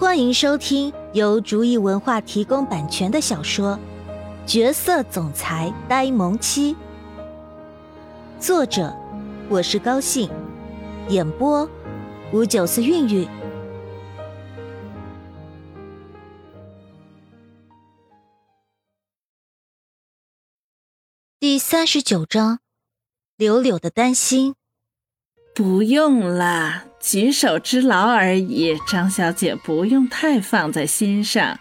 欢迎收听由竹意文化提供版权的小说《角色总裁呆萌妻》，作者我是高兴，演播五九四韵韵。第三十九章，柳柳的担心。不用啦，举手之劳而已，张小姐不用太放在心上。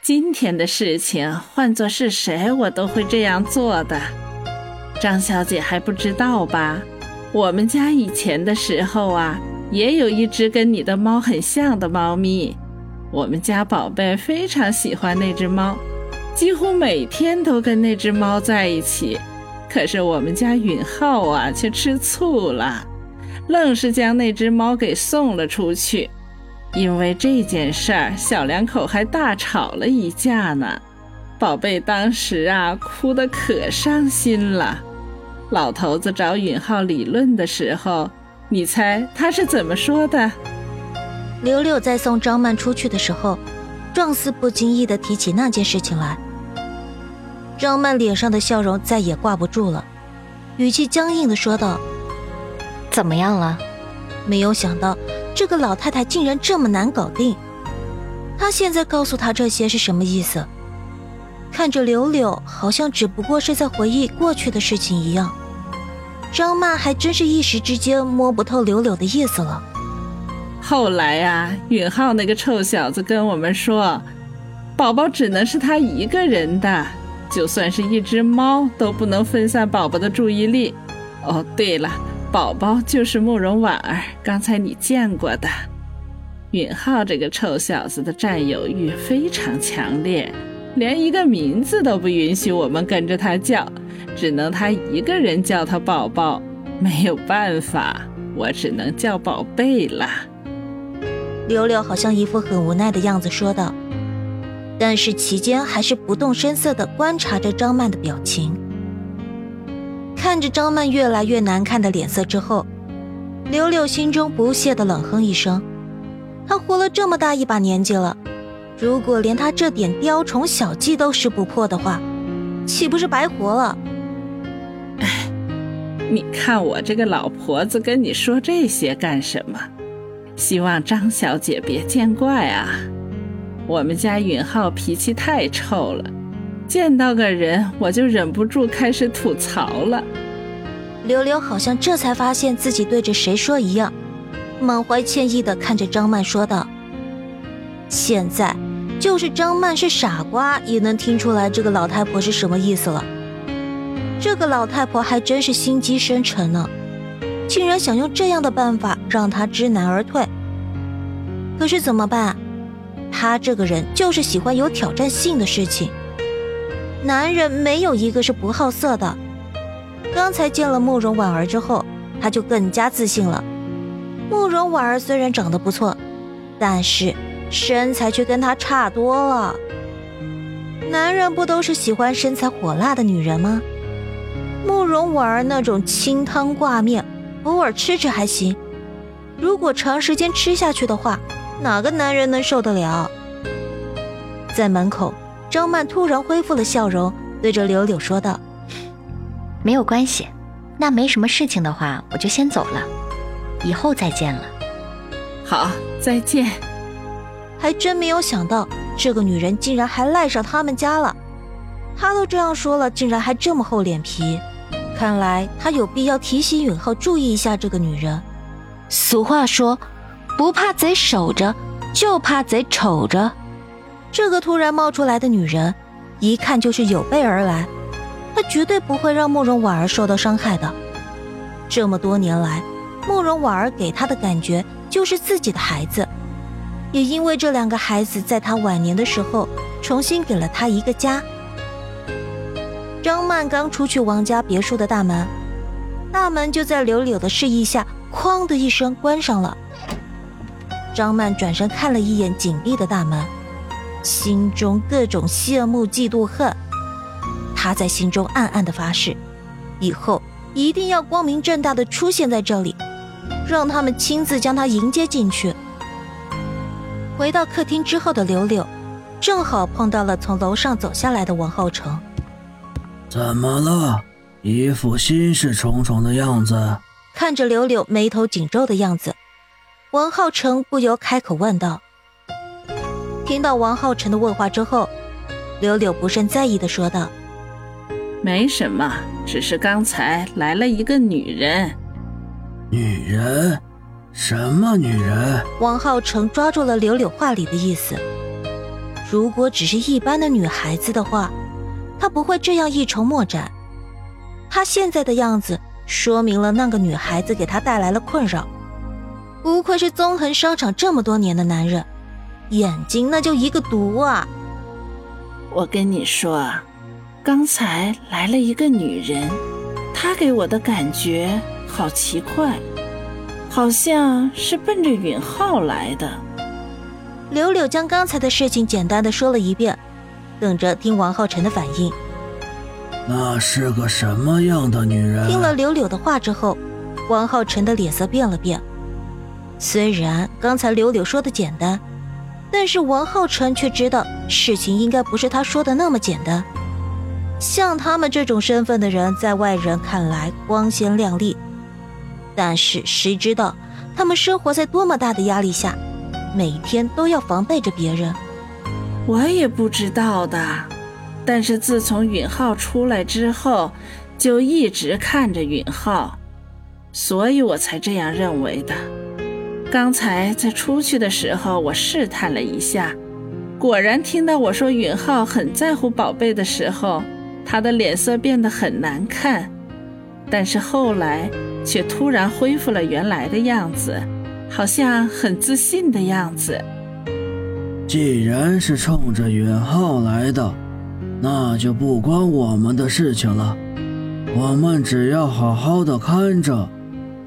今天的事情，换做是谁，我都会这样做的。张小姐还不知道吧？我们家以前的时候啊，也有一只跟你的猫很像的猫咪。我们家宝贝非常喜欢那只猫，几乎每天都跟那只猫在一起。可是我们家允浩啊，却吃醋了。愣是将那只猫给送了出去，因为这件事儿，小两口还大吵了一架呢。宝贝当时啊，哭得可伤心了。老头子找允浩理论的时候，你猜他是怎么说的？柳柳在送张曼出去的时候，状似不经意地提起那件事情来。张曼脸上的笑容再也挂不住了，语气僵硬地说道。怎么样了？没有想到这个老太太竟然这么难搞定。她现在告诉他这些是什么意思？看着柳柳，好像只不过是在回忆过去的事情一样。张曼还真是一时之间摸不透柳柳的意思了。后来呀，允浩那个臭小子跟我们说，宝宝只能是他一个人的，就算是一只猫都不能分散宝宝的注意力。哦，对了。宝宝就是慕容婉儿，刚才你见过的。允浩这个臭小子的占有欲非常强烈，连一个名字都不允许我们跟着他叫，只能他一个人叫他宝宝。没有办法，我只能叫宝贝了。柳柳好像一副很无奈的样子说道，但是其间还是不动声色地观察着张曼的表情。看着张曼越来越难看的脸色之后，柳柳心中不屑的冷哼一声。她活了这么大一把年纪了，如果连她这点雕虫小技都识不破的话，岂不是白活了？哎，你看我这个老婆子跟你说这些干什么？希望张小姐别见怪啊。我们家允浩脾气太臭了。见到个人，我就忍不住开始吐槽了。刘刘好像这才发现自己对着谁说一样，满怀歉意的看着张曼说道：“现在，就是张曼是傻瓜，也能听出来这个老太婆是什么意思了。这个老太婆还真是心机深沉呢，竟然想用这样的办法让她知难而退。可是怎么办？她这个人就是喜欢有挑战性的事情。”男人没有一个是不好色的。刚才见了慕容婉儿之后，他就更加自信了。慕容婉儿虽然长得不错，但是身材却跟他差多了。男人不都是喜欢身材火辣的女人吗？慕容婉儿那种清汤挂面，偶尔吃吃还行。如果长时间吃下去的话，哪个男人能受得了？在门口。张曼突然恢复了笑容，对着柳柳说道：“没有关系，那没什么事情的话，我就先走了，以后再见了。”“好，再见。”还真没有想到，这个女人竟然还赖上他们家了。她都这样说了，竟然还这么厚脸皮，看来她有必要提醒允浩注意一下这个女人。俗话说：“不怕贼守着，就怕贼瞅着。”这个突然冒出来的女人，一看就是有备而来，她绝对不会让慕容婉儿受到伤害的。这么多年来，慕容婉儿给她的感觉就是自己的孩子，也因为这两个孩子在她晚年的时候重新给了她一个家。张曼刚出去王家别墅的大门，大门就在柳柳的示意下，哐的一声关上了。张曼转身看了一眼紧闭的大门。心中各种羡慕、嫉妒、恨，他在心中暗暗的发誓，以后一定要光明正大的出现在这里，让他们亲自将他迎接进去。回到客厅之后的柳柳，正好碰到了从楼上走下来的王浩成。怎么了？一副心事重重的样子。看着柳柳眉头紧皱的样子，王浩成不由开口问道。听到王浩辰的问话之后，柳柳不甚在意的说道：“没什么，只是刚才来了一个女人。”女人？什么女人？王浩成抓住了柳柳话里的意思。如果只是一般的女孩子的话，他不会这样一筹莫展。他现在的样子，说明了那个女孩子给他带来了困扰。不愧是纵横商场这么多年的男人，眼睛那就一个毒啊！我跟你说，刚才来了一个女人，她给我的感觉好奇怪。好像是奔着允浩来的。柳柳将刚才的事情简单的说了一遍，等着听王浩辰的反应。那是个什么样的女人？听了柳柳的话之后，王浩辰的脸色变了变。虽然刚才柳柳说的简单，但是王浩辰却知道事情应该不是他说的那么简单。像他们这种身份的人，在外人看来光鲜亮丽。但是谁知道，他们生活在多么大的压力下，每天都要防备着别人。我也不知道的，但是自从允浩出来之后，就一直看着允浩，所以我才这样认为的。刚才在出去的时候，我试探了一下，果然听到我说允浩很在乎宝贝的时候，他的脸色变得很难看。但是后来却突然恢复了原来的样子，好像很自信的样子。既然是冲着允浩来的，那就不关我们的事情了。我们只要好好的看着，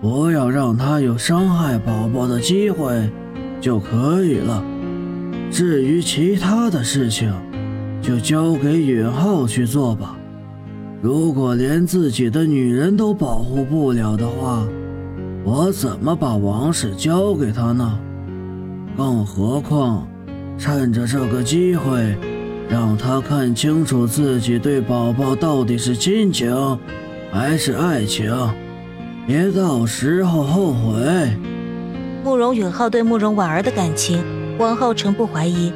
不要让他有伤害宝宝的机会就可以了。至于其他的事情，就交给允浩去做吧。如果连自己的女人都保护不了的话，我怎么把王氏交给他呢？更何况，趁着这个机会，让他看清楚自己对宝宝到底是亲情还是爱情，别到时候后悔。慕容允浩对慕容婉儿的感情，王浩成不怀疑，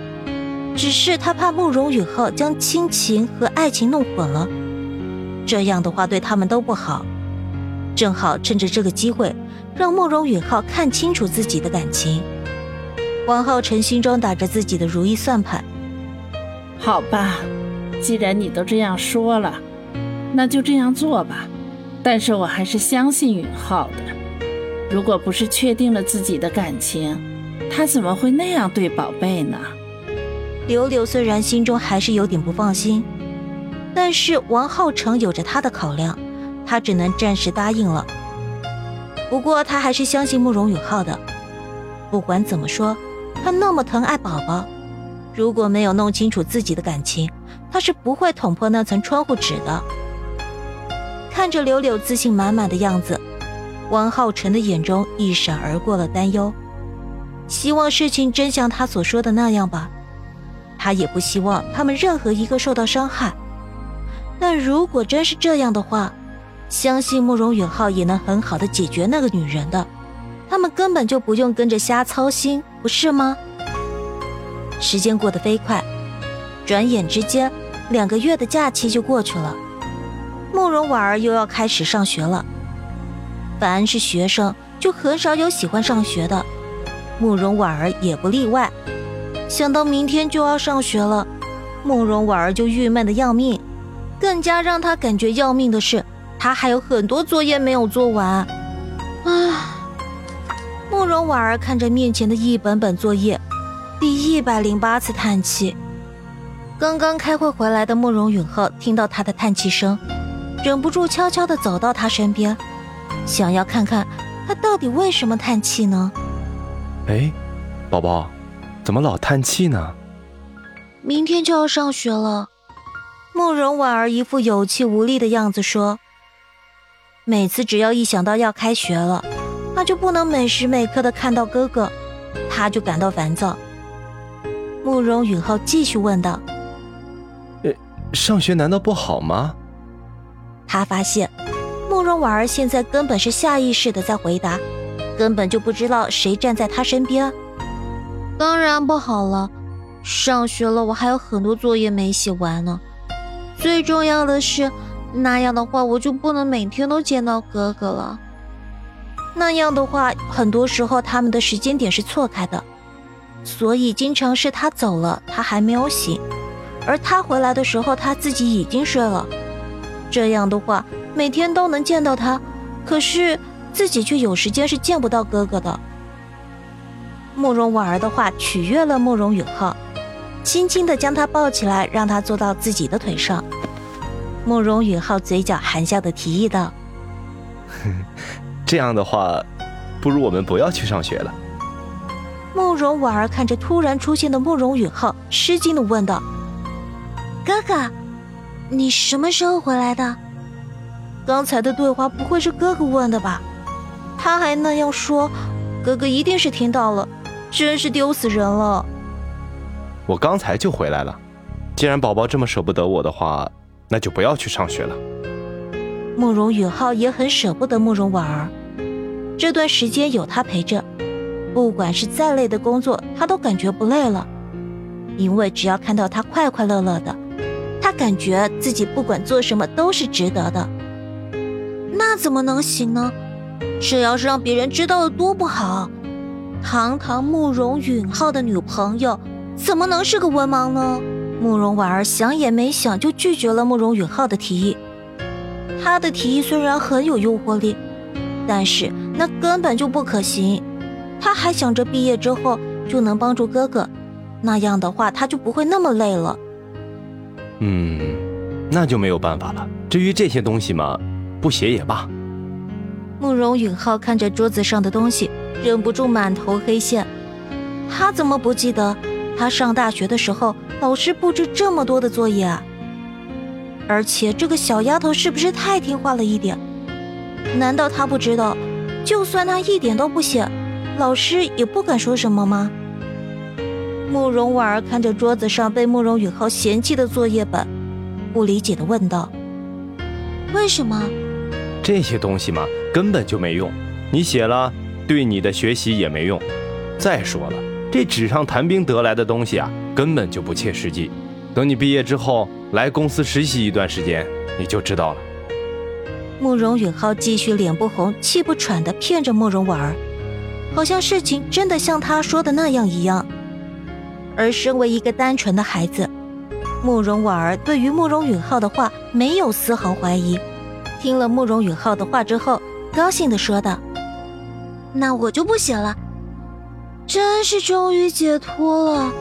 只是他怕慕容允浩将亲情和爱情弄混了。这样的话对他们都不好，正好趁着这个机会，让慕容允浩看清楚自己的感情。王浩辰心中打着自己的如意算盘。好吧，既然你都这样说了，那就这样做吧。但是我还是相信允浩的。如果不是确定了自己的感情，他怎么会那样对宝贝呢？柳柳虽然心中还是有点不放心。但是王浩成有着他的考量，他只能暂时答应了。不过他还是相信慕容允浩的。不管怎么说，他那么疼爱宝宝，如果没有弄清楚自己的感情，他是不会捅破那层窗户纸的。看着柳柳自信满满的样子，王浩辰的眼中一闪而过了担忧。希望事情真像他所说的那样吧。他也不希望他们任何一个受到伤害。但如果真是这样的话，相信慕容允浩也能很好的解决那个女人的，他们根本就不用跟着瞎操心，不是吗？时间过得飞快，转眼之间，两个月的假期就过去了。慕容婉儿又要开始上学了。凡是学生，就很少有喜欢上学的，慕容婉儿也不例外。想到明天就要上学了，慕容婉儿就郁闷的要命。更加让他感觉要命的是，他还有很多作业没有做完。啊！慕容婉儿看着面前的一本本作业，第一百零八次叹气。刚刚开会回来的慕容允浩听到他的叹气声，忍不住悄悄地走到他身边，想要看看他到底为什么叹气呢？哎，宝宝，怎么老叹气呢？明天就要上学了。慕容婉儿一副有气无力的样子说：“每次只要一想到要开学了，她就不能每时每刻的看到哥哥，她就感到烦躁。慕容允浩继续问道：“呃，上学难道不好吗？”他发现慕容婉儿现在根本是下意识的在回答，根本就不知道谁站在他身边。当然不好了，上学了我还有很多作业没写完呢。最重要的是，那样的话我就不能每天都见到哥哥了。那样的话，很多时候他们的时间点是错开的，所以经常是他走了，他还没有醒，而他回来的时候，他自己已经睡了。这样的话，每天都能见到他，可是自己却有时间是见不到哥哥的。慕容婉儿的话取悦了慕容允浩，轻轻的将他抱起来，让他坐到自己的腿上。慕容允浩嘴角含笑的提议道：“ 这样的话，不如我们不要去上学了。”慕容婉儿看着突然出现的慕容允浩，吃惊的问道：“哥哥。”你什么时候回来的？刚才的对话不会是哥哥问的吧？他还那样说，哥哥一定是听到了，真是丢死人了。我刚才就回来了，既然宝宝这么舍不得我的话，那就不要去上学了。慕容允浩也很舍不得慕容婉儿，这段时间有他陪着，不管是再累的工作，他都感觉不累了，因为只要看到他快快乐乐的。他感觉自己不管做什么都是值得的，那怎么能行呢？这要是让别人知道了多不好！堂堂慕容允浩的女朋友，怎么能是个文盲呢？慕容婉儿想也没想就拒绝了慕容允浩的提议。他的提议虽然很有诱惑力，但是那根本就不可行。他还想着毕业之后就能帮助哥哥，那样的话他就不会那么累了。嗯，那就没有办法了。至于这些东西嘛，不写也罢。慕容允浩看着桌子上的东西，忍不住满头黑线。他怎么不记得，他上大学的时候，老师布置这么多的作业啊？而且这个小丫头是不是太听话了一点？难道他不知道，就算他一点都不写，老师也不敢说什么吗？慕容婉儿看着桌子上被慕容允浩嫌弃的作业本，不理解的问道：“为什么？这些东西嘛，根本就没用。你写了，对你的学习也没用。再说了，这纸上谈兵得来的东西啊，根本就不切实际。等你毕业之后来公司实习一段时间，你就知道了。”慕容允浩继续脸不红气不喘的骗着慕容婉儿，好像事情真的像他说的那样一样。而身为一个单纯的孩子，慕容婉儿对于慕容允浩的话没有丝毫怀疑。听了慕容允浩的话之后，高兴地说道：“那我就不写了，真是终于解脱了，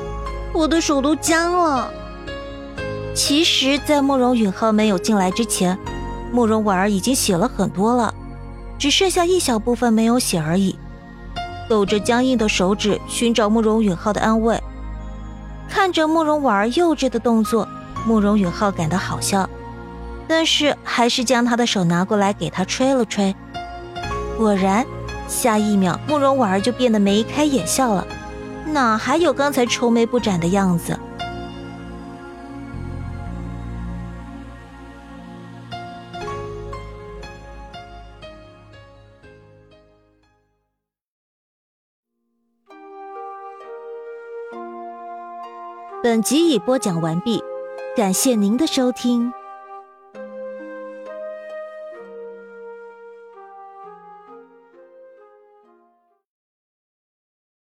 我的手都僵了。”其实，在慕容允浩没有进来之前，慕容婉儿已经写了很多了，只剩下一小部分没有写而已。抖着僵硬的手指寻找慕容允浩的安慰。看着慕容婉儿幼稚的动作，慕容允浩感到好笑，但是还是将他的手拿过来给他吹了吹。果然，下一秒慕容婉儿就变得眉开眼笑了，哪还有刚才愁眉不展的样子？本集已播讲完毕，感谢您的收听。